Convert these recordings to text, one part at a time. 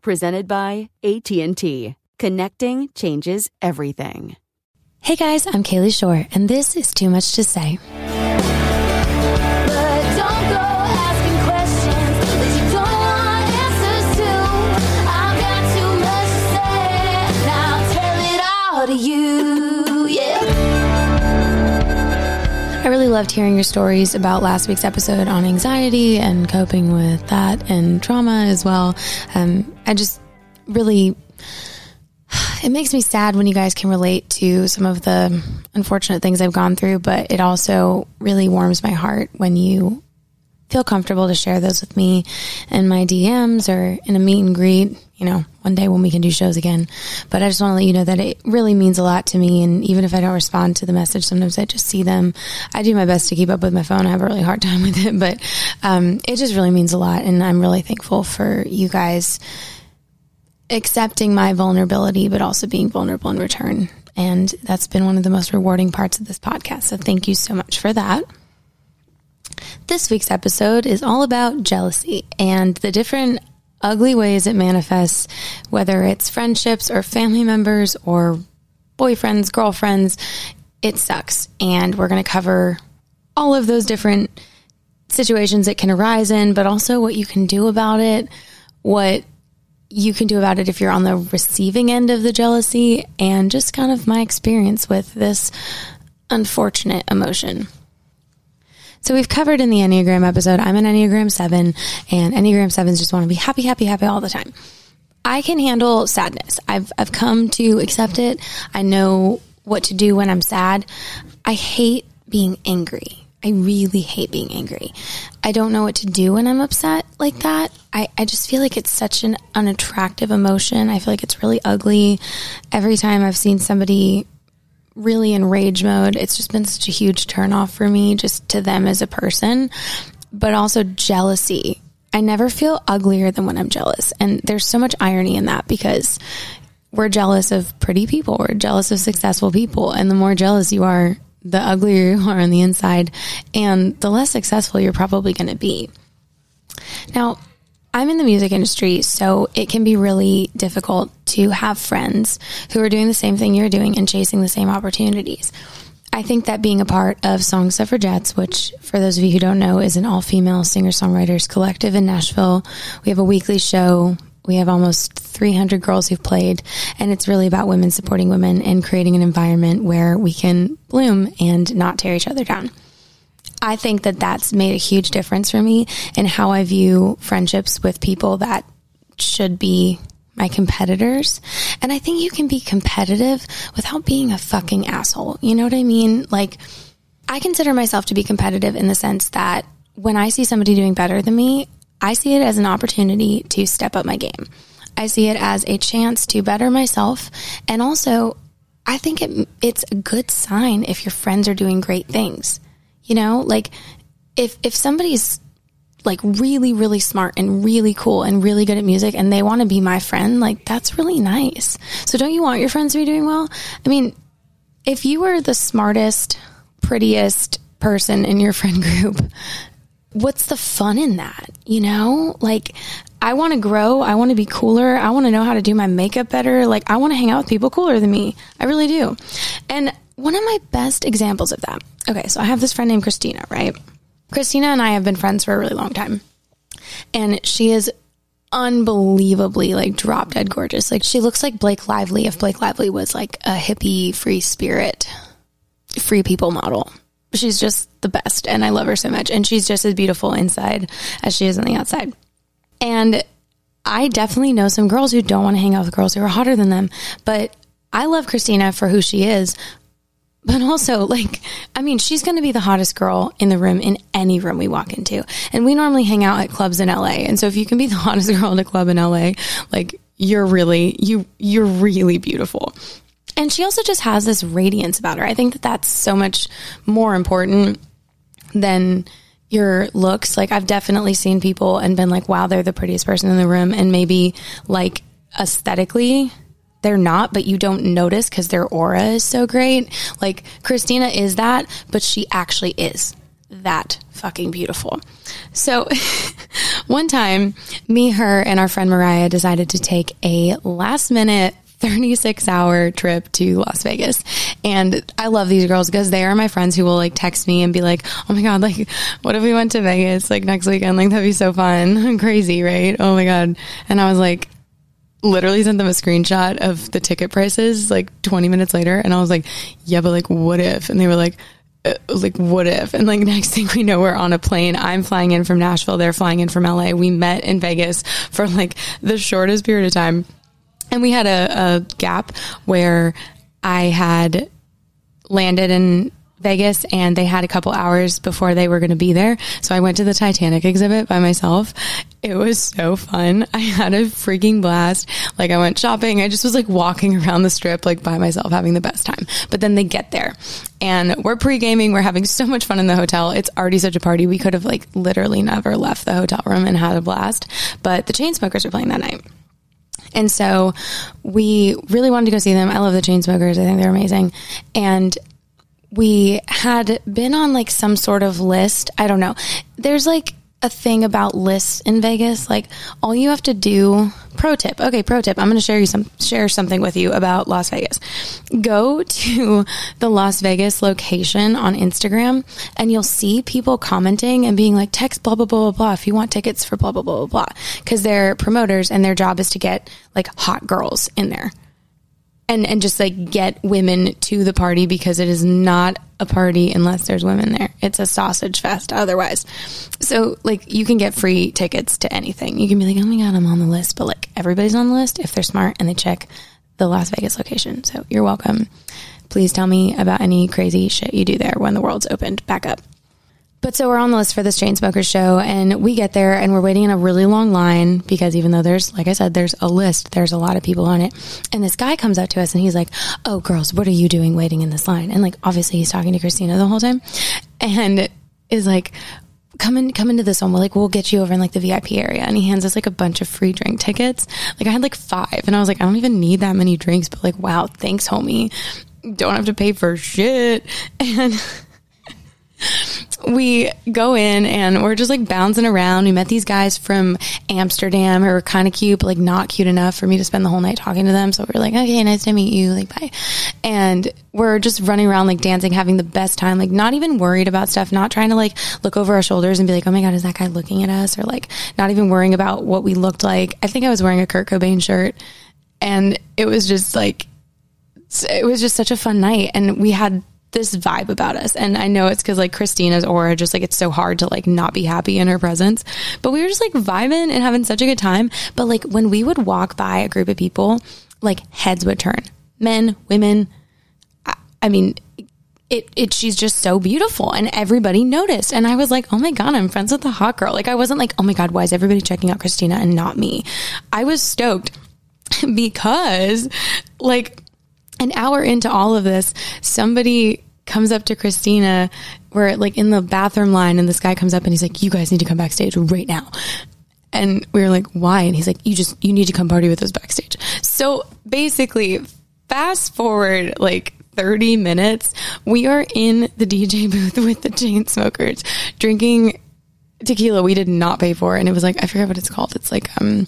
Presented by AT&T. Connecting changes everything. Hey guys, I'm Kalie Shorr, and this is Too Much to Say. Loved hearing your stories about last week's episode on anxiety and coping with that and trauma as well. Um, I just really, it makes me sad when you guys can relate to some of the unfortunate things I've gone through, but it also really warms my heart when you feel comfortable to share those with me in my DMs or in a meet and greet, you know, one day when we can do shows again. But I just want to let you know that it really means a lot to me. And even if I don't respond to the message, sometimes I just see them. I do my best to keep up with my phone. I have a really hard time with it, but um, it just really means a lot. And I'm really thankful for you guys accepting my vulnerability, but also being vulnerable in return. And that's been one of the most rewarding parts of this podcast. So thank you so much for that. This week's episode is all about jealousy and the different ugly ways it manifests, whether it's friendships or family members or boyfriends, girlfriends. It sucks. And we're going to cover all of those different situations it can arise in, but also what you can do about it, what you can do about it if you're on the receiving end of the jealousy, and just kind of my experience with this unfortunate emotion. So we've covered in the Enneagram episode, I'm an Enneagram 7, and Enneagram 7s just want to be happy, happy, happy all the time. I can handle sadness. I've, I've come to accept it. I know what to do when I'm sad. I hate being angry. I really hate being angry. I don't know what to do when I'm upset like that. I, I just feel like it's such an unattractive emotion. I feel like it's really ugly. Every time I've seen somebody really in rage mode, it's just been such a huge turnoff for me, just to them as a person, but also jealousy. I never feel uglier than when I'm jealous. And there's so much irony in that because we're jealous of pretty people, we're jealous of successful people. And the more jealous you are, the uglier you are on the inside, and the less successful you're probably going to be. Now, I'm in the music industry, so it can be really difficult to have friends who are doing the same thing you're doing and chasing the same opportunities. I think that being a part of Song Suffragettes, which for those of you who don't know is an all female singer songwriters collective in Nashville, we have a weekly show. We have almost 300 girls who've played, and it's really about women supporting women and creating an environment where we can bloom and not tear each other down. I think that that's made a huge difference for me in how I view friendships with people that should be my competitors. And I think you can be competitive without being a fucking asshole. You know what I mean? Like, I consider myself to be competitive in the sense that when I see somebody doing better than me, I see it as an opportunity to step up my game. I see it as a chance to better myself. And also, I think it, it's a good sign if your friends are doing great things. You know, like if, if somebody's like really, really smart and really cool and really good at music and they want to be my friend, like that's really nice. So don't you want your friends to be doing well? I mean, if you were the smartest, prettiest person in your friend group, what's the fun in that? You know, like I want to grow. I want to be cooler. I want to know how to do my makeup better. Like I want to hang out with people cooler than me. I really do. And one of my best examples of that. Okay, so I have this friend named Christina, right? Christina and I have been friends for a really long time. And she is unbelievably like drop dead gorgeous. Like she looks like Blake Lively if Blake Lively was like a hippie free spirit, free people model. She's just the best and I love her so much. And she's just as beautiful inside as she is on the outside. And I definitely know some girls who don't want to hang out with girls who are hotter than them. But I love Christina for who she is. But also, like, I mean, she's going to be the hottest girl in the room in any room we walk into. And we normally hang out at clubs in LA. And so if you can be the hottest girl in a club in LA, like, you're really, you, you're really beautiful. And she also just has this radiance about her. I think that that's so much more important than your looks. Like I've definitely seen people and been like, wow, they're the prettiest person in the room. And maybe like aesthetically, they're not, but you don't notice because their aura is so great. Like Christina is that, but she actually is that fucking beautiful. So one time, me, her, and our friend Mariah decided to take a last minute 36 hour trip to Las Vegas. And I love these girls because they are my friends who will like text me and be like, Oh my God, like, what if we went to Vegas like next weekend? Like, that'd be so fun. Crazy, right? Oh my God. And I was like, literally sent them a screenshot of the ticket prices like 20 minutes later. And I was like, yeah, but like, what if? And they were like, uh, like what if and like next thing we know we're on a plane i'm flying in from nashville they're flying in from la we met in vegas for like the shortest period of time and we had a, a gap where i had landed in Vegas and they had a couple hours before they were going to be there. So I went to the Titanic exhibit by myself. It was so fun. I had a freaking blast. Like I went shopping. I just was like walking around the strip like by myself having the best time. But then they get there and we're pre-gaming. We're having so much fun in the hotel. It's already such a party. We could have like literally never left the hotel room and had a blast. But the Chainsmokers were playing that night. And so we really wanted to go see them. I love the Chainsmokers. I think they're amazing. And we had been on like some sort of list. I don't know. There's like a thing about lists in Vegas. Like all you have to do, pro tip. Okay, pro tip. I'm going to share you some, share something with you about Las Vegas. Go to the Las Vegas location on Instagram and you'll see people commenting and being like, text blah, blah, blah, blah, blah. If you want tickets for blah, blah, blah, blah, blah. Cause they're promoters and their job is to get like hot girls in there and and just like get women to the party because it is not a party unless there's women there. It's a sausage fest otherwise. So like you can get free tickets to anything. You can be like, "Oh my god, I'm on the list." But like everybody's on the list if they're smart and they check the Las Vegas location. So you're welcome. Please tell me about any crazy shit you do there when the world's opened back up. But so we're on the list for this Chainsmokers show, and we get there and we're waiting in a really long line because even though there's, like I said, there's a list, there's a lot of people on it. And this guy comes up to us and he's like, Oh, girls, what are you doing waiting in this line? And like, obviously, he's talking to Christina the whole time and is like, Come in, come into this one. We're like, we'll get you over in like the VIP area. And he hands us like a bunch of free drink tickets. Like I had like five and I was like, I don't even need that many drinks, but like, wow, thanks, homie. Don't have to pay for shit. And we go in and we're just like bouncing around. We met these guys from Amsterdam who were kind of cute, but like not cute enough for me to spend the whole night talking to them. So we are like, okay, nice to meet you. Like, bye. And we're just running around like dancing, having the best time, like not even worried about stuff, not trying to like look over our shoulders and be like, oh my God, is that guy looking at us? Or like not even worrying about what we looked like. I think I was wearing a Kurt Cobain shirt and it was just like, it was just such a fun night. And we had this vibe about us. And I know it's because like Christina's aura, just like it's so hard to like not be happy in her presence. But we were just like vibing and having such a good time. But like when we would walk by a group of people, like heads would turn men, women. I, I mean, it, it, she's just so beautiful and everybody noticed. And I was like, oh my God, I'm friends with the hot girl. Like, I wasn't like, oh my God, why is everybody checking out Christina and not me? I was stoked because like an hour into all of this, somebody comes up to Christina, we're like in the bathroom line, and this guy comes up and he's like, "You guys need to come backstage right now." And we were like, "Why?" And he's like, "You just you need to come party with us backstage." So basically, fast forward like 30 minutes, we are in the DJ booth with the Chainsmokers drinking tequila we did not pay for and it was like I forget what it's called. It's like um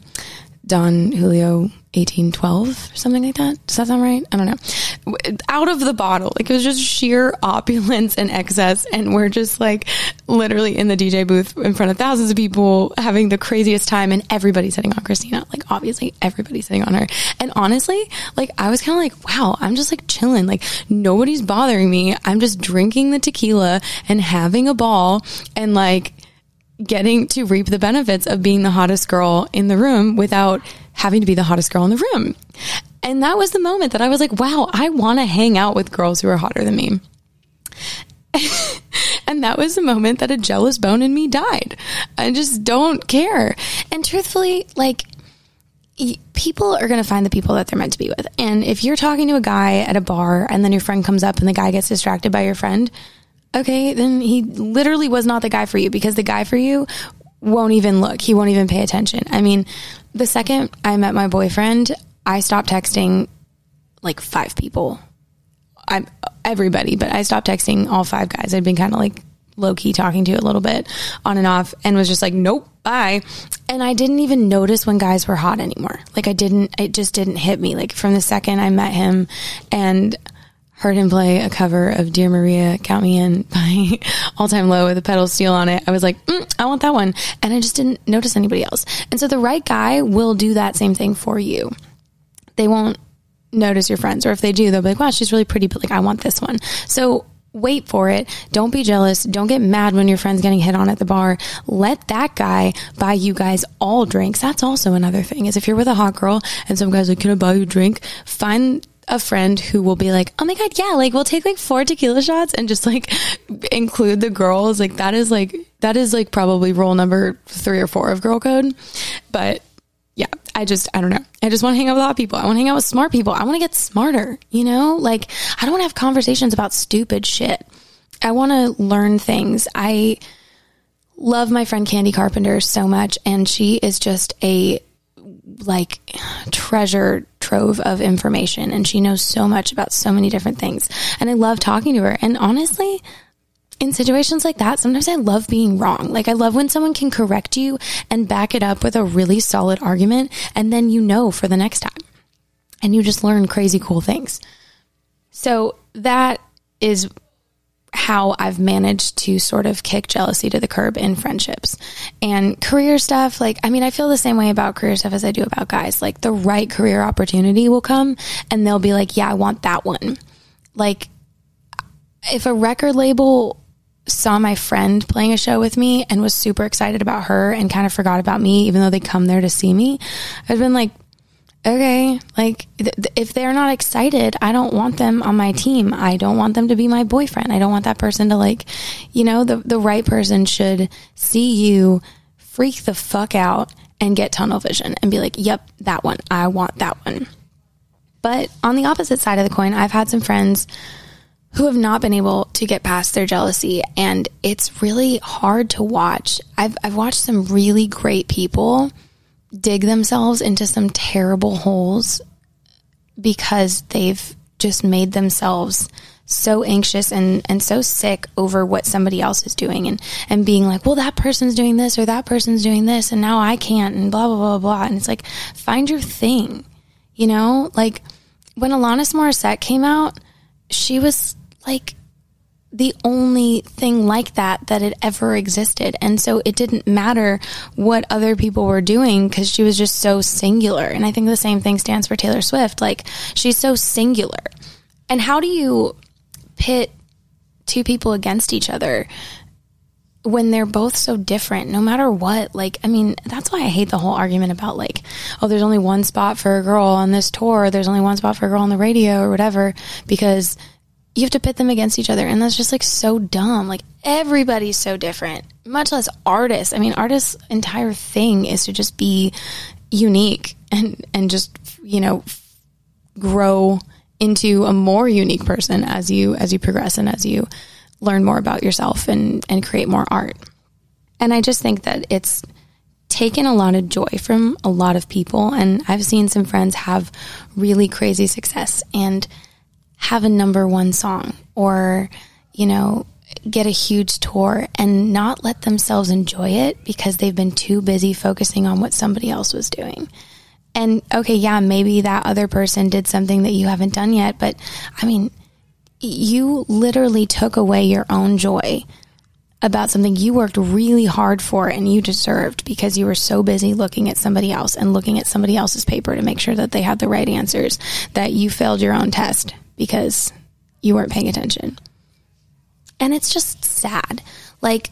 Don Julio 1812 or something like that. Does that sound right? I don't know. Out of the bottle. Like it was just sheer opulence and excess and we're just like literally in the DJ booth in front of thousands of people having the craziest time and everybody's sitting on Christina. Like obviously everybody's sitting on her. And honestly, like I was kind of like, wow, I'm just like chilling. Like nobody's bothering me. I'm just drinking the tequila and having a ball and like getting to reap the benefits of being the hottest girl in the room without having to be the hottest girl in the room. And that was the moment that I was like, wow, I want to hang out with girls who are hotter than me. and that was the moment that a jealous bone in me died. I just don't care. And truthfully, like, people are going to find the people that they're meant to be with. And if you're talking to a guy at a bar and then your friend comes up and the guy gets distracted by your friend, okay, then he literally was not the guy for you because the guy for you won't even look. He won't even pay attention. I mean, the second I met my boyfriend, I stopped texting like five people. I'm everybody, but I stopped texting all five guys. I'd been kind of like low key talking to a little bit on and off and was just like, nope, bye. And I didn't even notice when guys were hot anymore. Like I didn't, it just didn't hit me. Like from the second I met him and heard him play a cover of Dear Maria, Count Me In by All Time Low with a pedal steel on it, I was like, mm, I want that one. And I just didn't notice anybody else. And so the right guy will do that same thing for you. They won't notice your friends, or if they do, they'll be like, wow, she's really pretty, but like, I want this one. So wait for it. Don't be jealous. Don't get mad when your friend's getting hit on at the bar. Let that guy buy you guys all drinks. That's also another thing is if you're with a hot girl and some guy's like, can I buy you a drink? Find a friend who will be like, oh my God, yeah, like we'll take like four tequila shots and just like include the girls. Like that is like, that is like probably rule number three or four of girl code. But yeah, I just, I don't know. I just want to hang out with hot people. I want to hang out with smart people. I want to get smarter, you know? Like, I don't want to have conversations about stupid shit. I want to learn things. I love my friend Candi Carpenter so much, and she is just a like treasure trove of information and she knows so much about so many different things and i love talking to her and honestly in situations like that, sometimes I love being wrong. Like I love when someone can correct you and back it up with a really solid argument and then you know for the next time. And you just learn crazy cool things. So that is how I've managed to sort of kick jealousy to the curb in friendships. And career stuff, like, I mean, I feel the same way about career stuff as I do about guys. Like, the right career opportunity will come and they'll be like, yeah, I want that one. Like, if a record label saw my friend playing a show with me and was super excited about her and kind of forgot about me, even though they come there to see me, I've been like, okay, like th- th- if they're not excited, I don't want them on my team. I don't want them to be my boyfriend. I don't want that person to like, you know, the the right person should see you freak the fuck out and get tunnel vision and be like, "Yep, that one. I want that one." But on the opposite side of the coin, I've had some friends who have not been able to get past their jealousy and it's really hard to watch. I've I've watched some really great people dig themselves into some terrible holes because they've just made themselves so anxious and, and so sick over what somebody else is doing and, and being like, well, that person's doing this or that person's doing this and now I can't and blah, blah, blah, blah. And it's like, find your thing, you know? Like when Alanis Morissette came out, she was like the only thing like that that had ever existed. And so it didn't matter what other people were doing because she was just so singular. And I think the same thing stands for Taylor Swift. Like she's so singular. And how do you pit two people against each other when they're both so different no matter what like i mean that's why i hate the whole argument about like oh there's only one spot for a girl on this tour there's only one spot for a girl on the radio or whatever because you have to pit them against each other and that's just like so dumb like everybody's so different much less artists i mean artists entire thing is to just be unique and and just you know grow into a more unique person as you as you progress and as you learn more about yourself and and create more art. And I just think that it's taken a lot of joy from a lot of people and I've seen some friends have really crazy success and have a number 1 song or you know get a huge tour and not let themselves enjoy it because they've been too busy focusing on what somebody else was doing. And okay, yeah, maybe that other person did something that you haven't done yet, but I mean, you literally took away your own joy about something you worked really hard for and you deserved because you were so busy looking at somebody else and looking at somebody else's paper to make sure that they had the right answers that you failed your own test because you weren't paying attention. And it's just sad. Like,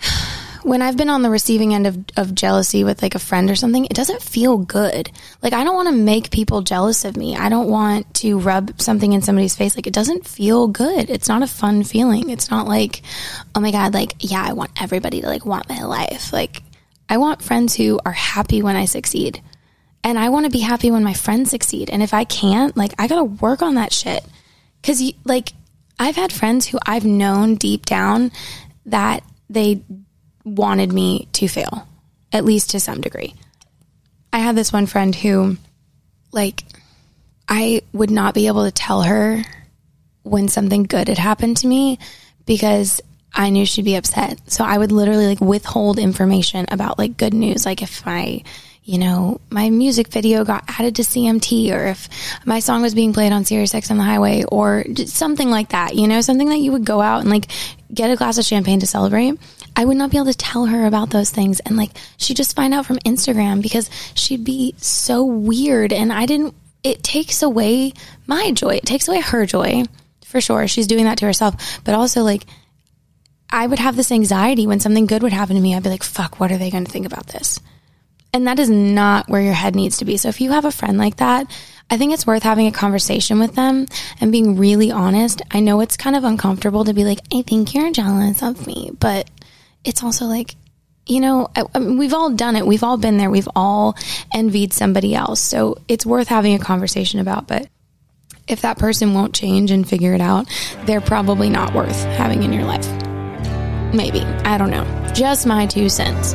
when I've been on the receiving end of, of jealousy with like a friend or something, it doesn't feel good. Like, I don't want to make people jealous of me. I don't want to rub something in somebody's face. Like, it doesn't feel good. It's not a fun feeling. It's not like, oh my God, like, yeah, I want everybody to like want my life. Like, I want friends who are happy when I succeed. And I want to be happy when my friends succeed. And if I can't, like, I got to work on that shit. Cause, like, I've had friends who I've known deep down that they wanted me to fail, at least to some degree. I had this one friend who, like, I would not be able to tell her when something good had happened to me because I knew she'd be upset. So I would literally like withhold information about like good news. Like if my, you know, my music video got added to CMT or if my song was being played on Sirius X on the highway or something like that, you know, something that you would go out and like get a glass of champagne to celebrate. I would not be able to tell her about those things. And like she'd just find out from Instagram because she'd be so weird. And I didn't, it takes away my joy. It takes away her joy for sure. She's doing that to herself. But also like, I would have this anxiety when something good would happen to me. I'd be like, fuck, what are they going to think about this? And that is not where your head needs to be. So if you have a friend like that, I think it's worth having a conversation with them and being really honest. I know it's kind of uncomfortable to be like, I think you're jealous of me, but it's also like, you know, I, I mean, we've all done it. We've all been there. We've all envied somebody else. So it's worth having a conversation about. But if that person won't change and figure it out, they're probably not worth having in your life. Maybe. I don't know. Just my two cents.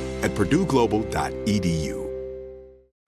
at purdueglobal.edu.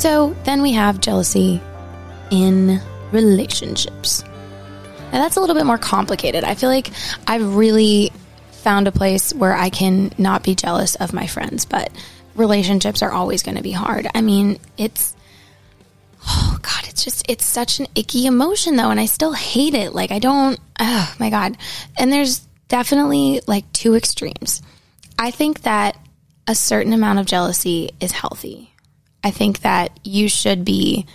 So then we have jealousy in relationships. Now that's a little bit more complicated. I feel like I've really found a place where I can not be jealous of my friends, but relationships are always going to be hard. I mean, it's oh god, it's just it's such an icky emotion though, and I still hate it. Like I don't. Oh my god. And there's definitely like two extremes. I think that a certain amount of jealousy is healthy. I think that you should be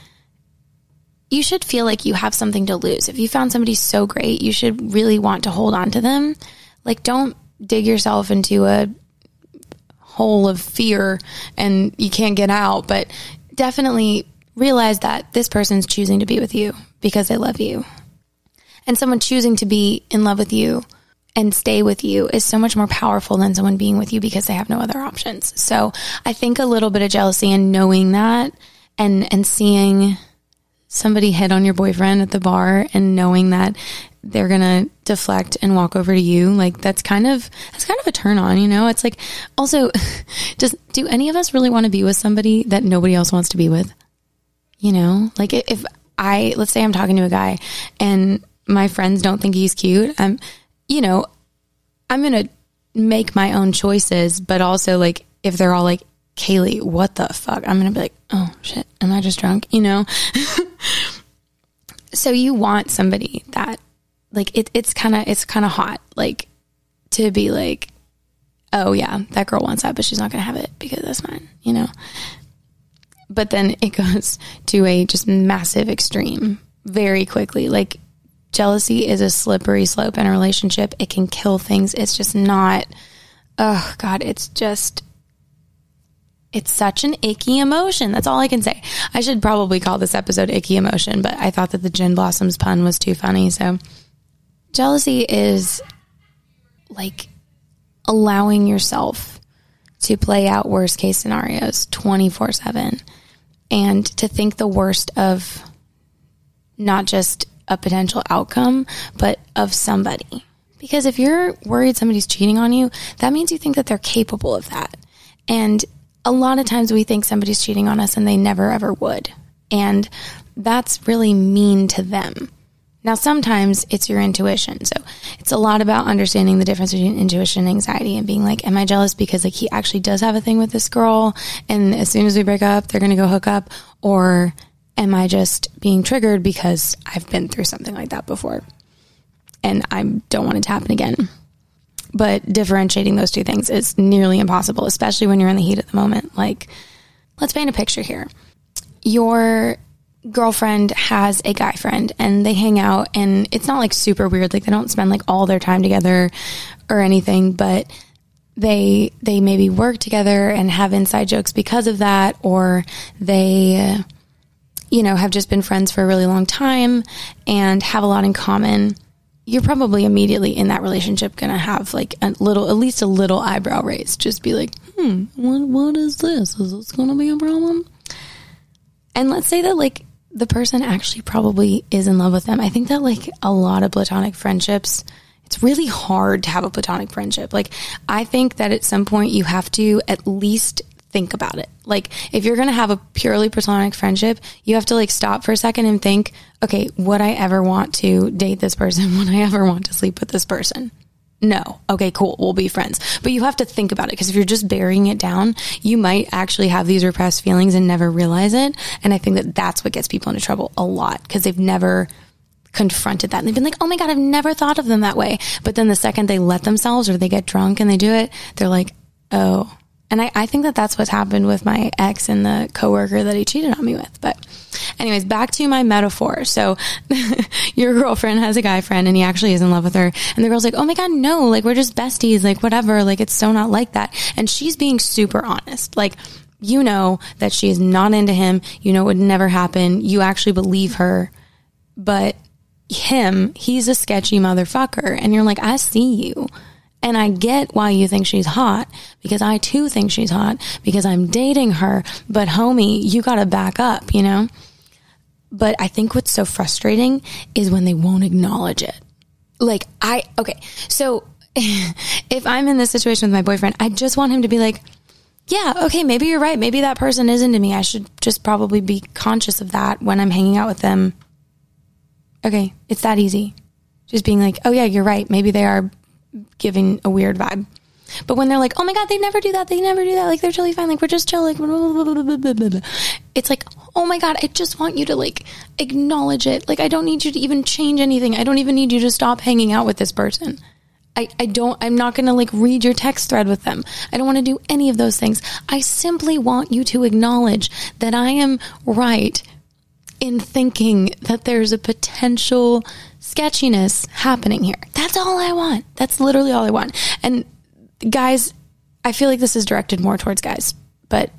you should feel like you have something to lose. If you found somebody so great, you should really want to hold on to them. Like don't dig yourself into a hole of fear and you can't get out, but definitely realize that this person's choosing to be with you because they love you. And someone choosing to be in love with you and stay with you is so much more powerful than someone being with you because they have no other options. So I think a little bit of jealousy and knowing that and and seeing somebody hit on your boyfriend at the bar and knowing that they're gonna deflect and walk over to you, like that's kind of that's kind of a turn on, you know? It's like also does do any of us really want to be with somebody that nobody else wants to be with? You know? Like if I let's say I'm talking to a guy and my friends don't think he's cute, I'm you know, I'm going to make my own choices, but also like if they're all like, Kalie, what the fuck? I'm going to be like, oh shit, am I just drunk? You know? so you want somebody that like it, it's kind of, it's kind of hot, like to be like, oh yeah, that girl wants that, but she's not to have it because that's mine, you know? But then it goes to a just massive extreme very quickly. Like jealousy is a slippery slope in a relationship. It can kill things. It's just not, oh God, it's just, it's such an icky emotion. That's all I can say. I should probably call this episode Icky Emotion, but I thought that the Gin Blossoms pun was too funny. So, jealousy is like allowing yourself to play out worst case scenarios 24 7 and to think the worst of not just a potential outcome, but of somebody. Because if you're worried somebody's cheating on you, that means you think that they're capable of that. And a lot of times we think somebody's cheating on us and they never ever would. And that's really mean to them. Now, sometimes it's your intuition. So it's a lot about understanding the difference between intuition and anxiety and being like, am I jealous because like he actually does have a thing with this girl? And as soon as we break up, they're going to go hook up or am I just being triggered because I've been through something like that before and I don't want it to happen again? But differentiating those two things is nearly impossible, especially when you're in the heat at the moment. Like, let's paint a picture here. Your girlfriend has a guy friend and they hang out and it's not like super weird like they don't spend like all their time together or anything but they they maybe work together and have inside jokes because of that or they you know have just been friends for a really long time and have a lot in common you're probably immediately in that relationship going to have like a little at least a little eyebrow raise just be like hmm what, what is this is this going to be a problem and let's say that like the person actually probably is in love with them. I think that like a lot of platonic friendships, it's really hard to have a platonic friendship. Like I think that at some point you have to at least think about it. Like if you're going to have a purely platonic friendship, you have to like stop for a second and think, okay, would I ever want to date this person? Would I ever want to sleep with this person? No. Okay, cool. We'll be friends. But you have to think about it because if you're just burying it down, you might actually have these repressed feelings and never realize it. And I think that that's what gets people into trouble a lot because they've never confronted that. And they've been like, oh my God, I've never thought of them that way. But then the second they let themselves or they get drunk and they do it, they're like, oh, And I, I think that that's what's happened with my ex and the coworker that he cheated on me with. But anyways, back to my metaphor. So your girlfriend has a guy friend and he actually is in love with her. And the girl's like, Oh my God, no, like we're just besties, like whatever. Like it's so not like that. And she's being super honest. Like, you know that she is not into him. You know it would never happen. You actually believe her. But him, he's a sketchy motherfucker. And you're like, I see you. And I get why you think she's hot because I too think she's hot because I'm dating her. But homie, you got to back up, you know? But I think what's so frustrating is when they won't acknowledge it. Like, I, okay, so if I'm in this situation with my boyfriend, I just want him to be like, yeah, okay, maybe you're right. Maybe that person is into me. I should just probably be conscious of that when I'm hanging out with them. Okay, it's that easy. Just being like, oh yeah, you're right. Maybe they are giving a weird vibe. But when they're like, oh my God, they never do that. They never do that. Like, they're totally fine. Like, we're just chill. Like, it's like, oh my God, I just want you to like acknowledge it. Like, I don't need you to even change anything. I don't even need you to stop hanging out with this person. I, I don't, I'm not going to like read your text thread with them. I don't want to do any of those things. I simply want you to acknowledge that I am right in thinking that there's a potential sketchiness happening here. That's all I want. That's literally all I want. And guys, I feel like this is directed more towards guys, but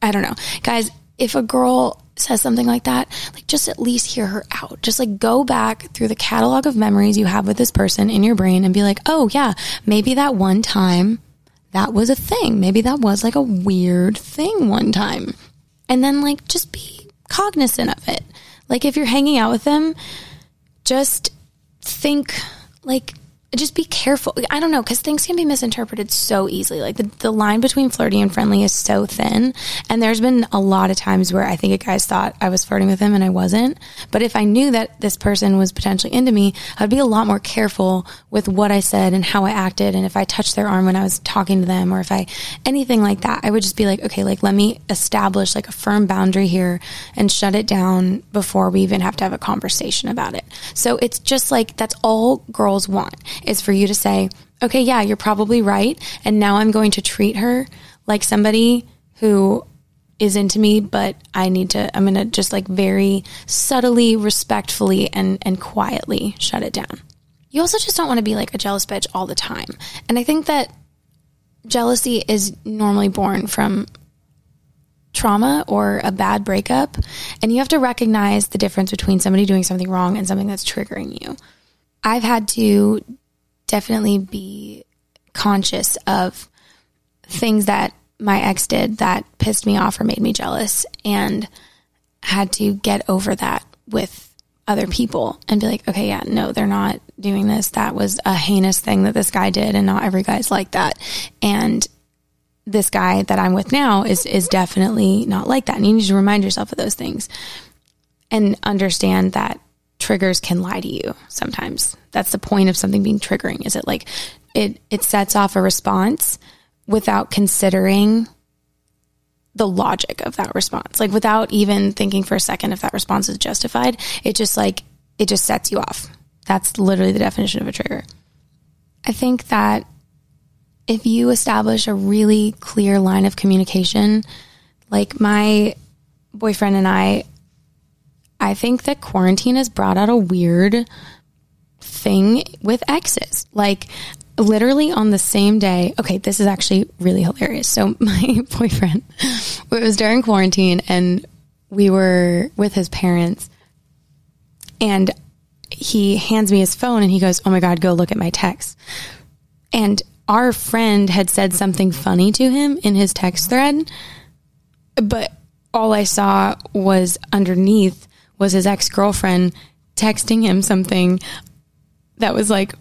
I don't know. Guys, if a girl says something like that, like just at least hear her out. Just like go back through the catalog of memories you have with this person in your brain and be like, oh yeah, maybe that one time that was a thing. Maybe that was like a weird thing one time. And then like just be cognizant of it. Like if you're hanging out with them, just think like just be careful. I don't know because things can be misinterpreted so easily. Like the, the line between flirty and friendly is so thin. And there's been a lot of times where I think a guy's thought I was flirting with him and I wasn't. But if I knew that this person was potentially into me, I'd be a lot more careful with what I said and how I acted. And if I touched their arm when I was talking to them or if I anything like that, I would just be like, okay, like let me establish like a firm boundary here and shut it down before we even have to have a conversation about it. So it's just like that's all girls want is for you to say, okay, yeah, you're probably right. And now I'm going to treat her like somebody who is into me, but I need to, I'm going to just like very subtly, respectfully, and, and quietly shut it down. You also just don't want to be like a jealous bitch all the time. And I think that jealousy is normally born from trauma or a bad breakup. And you have to recognize the difference between somebody doing something wrong and something that's triggering you. I've had to definitely be conscious of things that my ex did that pissed me off or made me jealous and had to get over that with other people and be like, okay, yeah, no, they're not doing this. That was a heinous thing that this guy did and not every guy's like that. And this guy that I'm with now is is definitely not like that. And you need to remind yourself of those things and understand that triggers can lie to you sometimes. That's the point of something being triggering. Is it like it it sets off a response without considering the logic of that response. Like without even thinking for a second if that response is justified, it just like it just sets you off. That's literally the definition of a trigger. I think that if you establish a really clear line of communication, like my boyfriend and I, I think that quarantine has brought out a weird thing with exes. Like, literally on the same day. Okay, this is actually really hilarious. So, my boyfriend, it was during quarantine, and we were with his parents, and he hands me his phone and he goes, Oh my God, go look at my text. And our friend had said something funny to him in his text thread, but all I saw was underneath was his ex girlfriend texting him something that was like,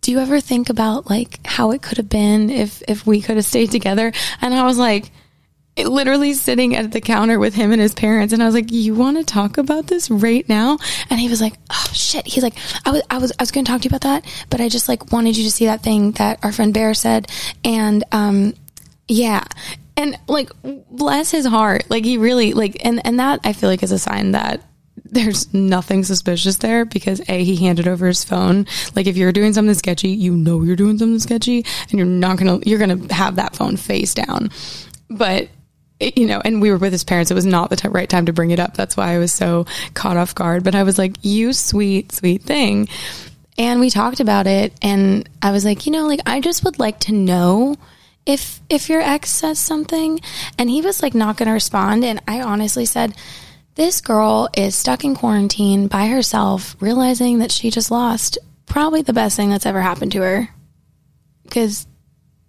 do you ever think about like how it could have been if if we could have stayed together? And I was like, it literally sitting at the counter with him and his parents, and I was like, "You want to talk about this right now?" And he was like, "Oh shit!" He's like, "I was I was I was going to talk to you about that, but I just like wanted you to see that thing that our friend Bear said, and um, yeah." And like, bless his heart. Like he really like, and and that I feel like is a sign that there's nothing suspicious there because A, he handed over his phone. Like if you're doing something sketchy, you know you're doing something sketchy and you're not gonna, you're gonna have that phone face down. But, you know, and we were with his parents. It was not the t- right time to bring it up. That's why I was so caught off guard. But I was like, you sweet, sweet thing. And we talked about it and I was like, you know, like I just would like to know if if your ex says something and he was like not going to respond and I honestly said this girl is stuck in quarantine by herself realizing that she just lost probably the best thing that's ever happened to her cuz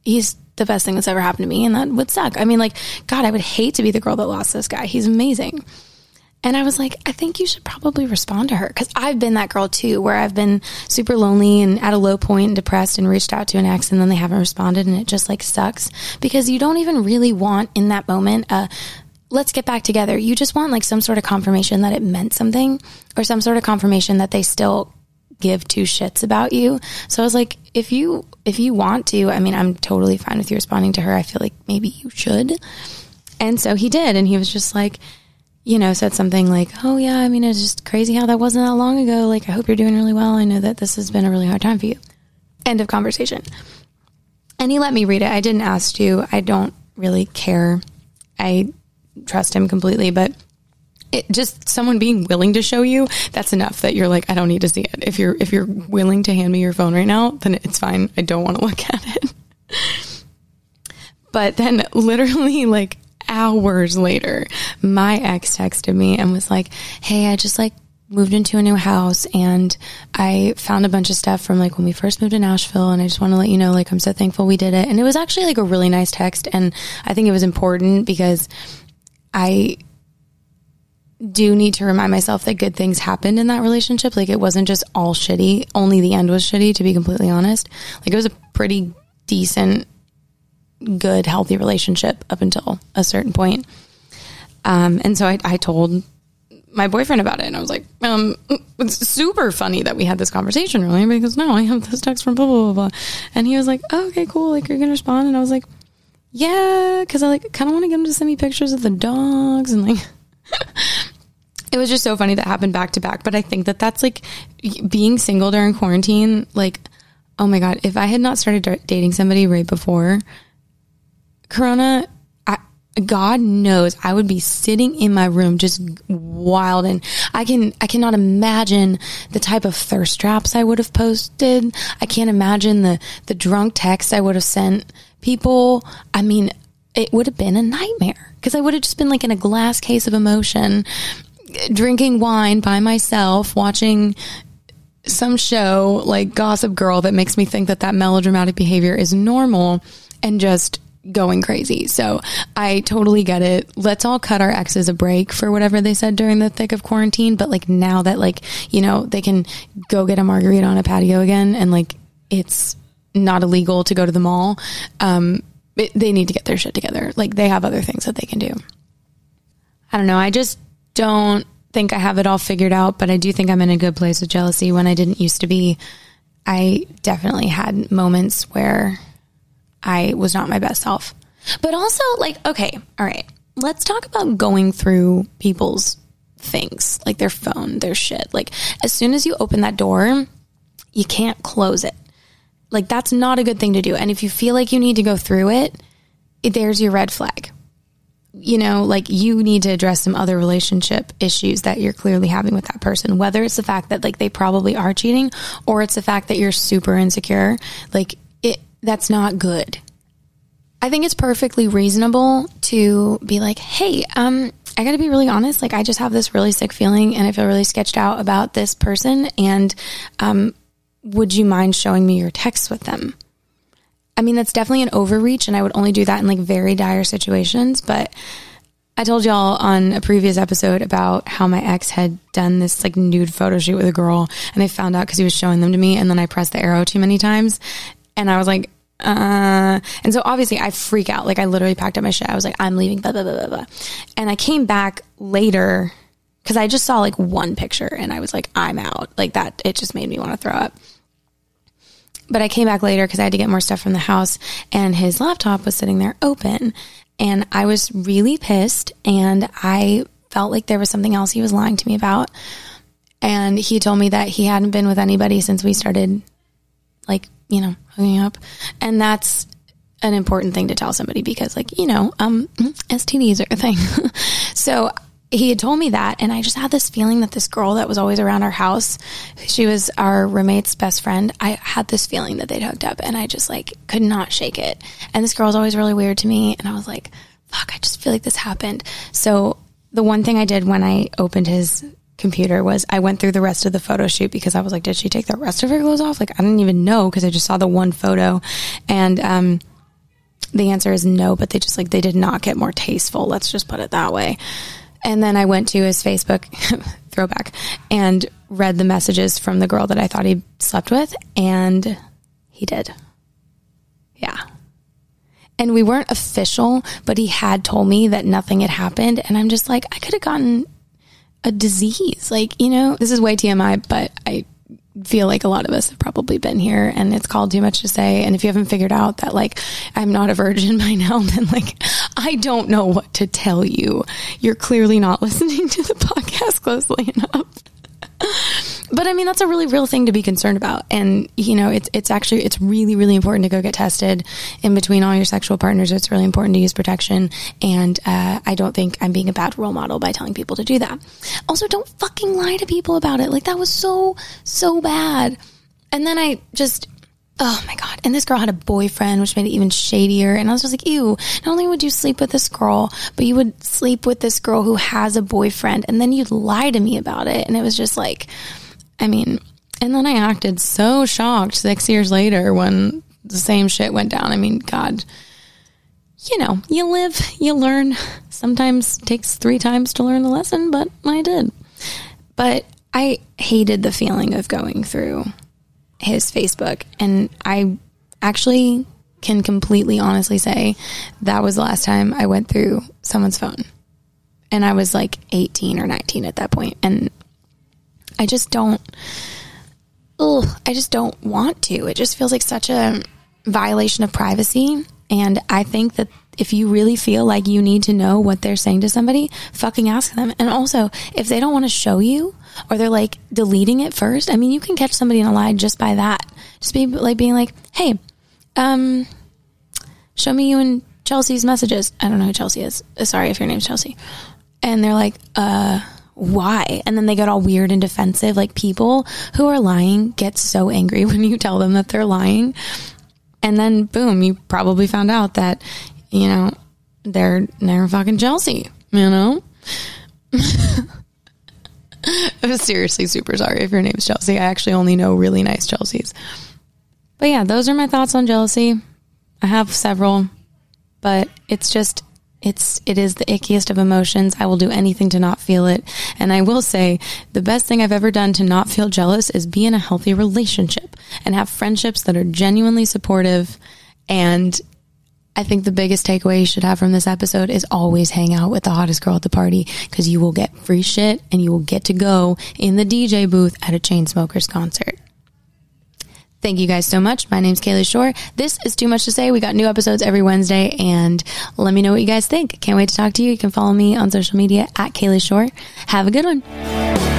he's the best thing that's ever happened to me and that would suck. I mean like god, I would hate to be the girl that lost this guy. He's amazing. And I was like, I think you should probably respond to her because I've been that girl too, where I've been super lonely and at a low point and depressed and reached out to an ex and then they haven't responded and it just like sucks because you don't even really want in that moment, uh, let's get back together. You just want like some sort of confirmation that it meant something or some sort of confirmation that they still give two shits about you. So I was like, if you, if you want to, I mean, I'm totally fine with you responding to her. I feel like maybe you should. And so he did. And he was just like, you know, said something like, Oh, yeah, I mean, it's just crazy how that wasn't that long ago. Like, I hope you're doing really well. I know that this has been a really hard time for you. End of conversation. And he let me read it. I didn't ask to. I don't really care. I trust him completely, but it just someone being willing to show you that's enough that you're like I don't need to see it. If you're if you're willing to hand me your phone right now, then it's fine. I don't want to look at it. But then literally like hours later, my ex texted me and was like, Hey, I just like moved into a new house and I found a bunch of stuff from like when we first moved to Nashville and I just want to let you know like I'm so thankful we did it. And it was actually like a really nice text and I think it was important because I do need to remind myself that good things happened in that relationship. Like it wasn't just all shitty. Only the end was shitty, to be completely honest. Like it was a pretty decent, good, healthy relationship up until a certain point. Um, and so I, I told my boyfriend about it and I was like, um, it's super funny that we had this conversation earlier because no, I have this text from blah, blah, blah, blah. And he was like, oh, okay, cool. Like you're going to respond. And I was like, yeah, cause I like kind of want to get him to send me pictures of the dogs and like, it was just so funny that happened back to back. But I think that that's like being single during quarantine. Like, oh my God, if I had not started dating somebody right before Corona, I, God knows I would be sitting in my room just wild. And I can, I cannot imagine the type of thirst traps I would have posted. I can't imagine the, the drunk text I would have sent people. I mean, it would have been a nightmare because I would have just been like in a glass case of emotion, drinking wine by myself, watching some show like Gossip Girl that makes me think that that melodramatic behavior is normal and just going crazy. So I totally get it. Let's all cut our exes a break for whatever they said during the thick of quarantine. But like now that like, you know, they can go get a margarita on a patio again and like it's not illegal to go to the mall. Um, it, they need to get their shit together. Like they have other things that they can do. I don't know. I just don't think I have it all figured out, but I do think I'm in a good place with jealousy when I didn't used to be. I definitely had moments where I was not my best self. But also, like, okay, all right, let's talk about going through people's things, like their phone, their shit. Like, as soon as you open that door, you can't close it. Like, that's not a good thing to do. And if you feel like you need to go through it, it- there's your red flag. You know, like you need to address some other relationship issues that you're clearly having with that person, whether it's the fact that like they probably are cheating or it's the fact that you're super insecure. Like, it, that's not good. I think it's perfectly reasonable to be like, hey, um, I gotta be really honest. Like, I just have this really sick feeling and I feel really sketched out about this person. And, um, would you mind showing me your texts with them? I mean, that's definitely an overreach and I would only do that in like very dire situations. But I told y'all on a previous episode about how my ex had done this like nude photo shoot with a girl and I found out because he was showing them to me and then I pressed the arrow too many times and I was like, uh, and so obviously I freak out. Like I literally packed up my shit. I was like, I'm leaving, blah, blah, blah, blah, blah. And I came back later because I just saw like one picture and I was like, I'm out. Like that, it just made me want to throw up. But I came back later because I had to get more stuff from the house and his laptop was sitting there open. And I was really pissed and I felt like there was something else he was lying to me about. And he told me that he hadn't been with anybody since we started, like, you know, hooking up. And that's an important thing to tell somebody because, like, you know, um, STDs are a thing. so he had told me that. And I just had this feeling that this girl that was always around our house, she was our roommate's best friend. I had this feeling that they'd hooked up and I just like could not shake it. And this girl's always really weird to me. And I was like, fuck, I just feel like this happened. So the one thing I did when I opened his computer was I went through the rest of the photo shoot because I was like, did she take the rest of her clothes off? Like, I didn't even know because I just saw the one photo. And, um, the answer is no, but they just like, they did not get more tasteful. Let's just put it that way. And then I went to his Facebook throwback and read the messages from the girl that I thought he slept with. And he did. Yeah. And we weren't official, but he had told me that nothing had happened. And I'm just like, I could have gotten a disease. Like, you know, this is way TMI, but I feel like a lot of us have probably been here and it's called too much to say. And if you haven't figured out that like I'm not a virgin by now, then like I don't know what to tell you. You're clearly not listening to the podcast closely enough. But I mean, that's a really real thing to be concerned about. And, you know, it's, it's actually, it's really, really important to go get tested in between all your sexual partners. It's really important to use protection. And, uh, I don't think I'm being a bad role model by telling people to do that. Also, don't fucking lie to people about it. Like that was so, so bad. And then I just, Oh my God. And this girl had a boyfriend, which made it even shadier. And I was just like, ew, not only would you sleep with this girl, but you would sleep with this girl who has a boyfriend. And then you'd lie to me about it. And it was just like, I mean, and then I acted so shocked six years later when the same shit went down. I mean, God, you know, you live, you learn. Sometimes takes three times to learn the lesson, but I did. But I hated the feeling of going through his Facebook. And I actually can completely honestly say that was the last time I went through someone's phone. And I was like 18 or 19 at that point. And I just don't, ugh, I just don't want to. It just feels like such a violation of privacy. And I think that if you really feel like you need to know what they're saying to somebody, fucking ask them. And also, if they don't want to show you or they're like deleting it first, I mean, you can catch somebody in a lie just by that. Just be like being like, hey, um, show me you and Chelsea's messages. I don't know who Chelsea is. Uh, Sorry if your name's Chelsea. And they're like, uh, why? And then they get all weird and defensive. Like people who are lying get so angry when you tell them that they're lying. And then boom, you probably found out that, you know, they're they're fucking Chelsea, you know? I'm seriously super sorry if your name's Chelsea. I actually only know really nice Chelseas. But yeah, those are my thoughts on jealousy. I have several, but it's just it's it is the ickiest of emotions. I will do anything to not feel it. And I will say the best thing I've ever done to not feel jealous is be in a healthy relationship and have friendships that are genuinely supportive and I think the biggest takeaway you should have from this episode is always hang out with the hottest girl at the party because you will get free shit and you will get to go in the DJ booth at a Chainsmokers concert. Thank you guys so much. My name's Kalie Shorr. This is Too Much to Say. We got new episodes every Wednesday and let me know what you guys think. Can't wait to talk to you. You can follow me on social media at Kalie Shorr. Have a good one.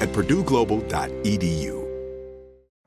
at purdueglobal.edu.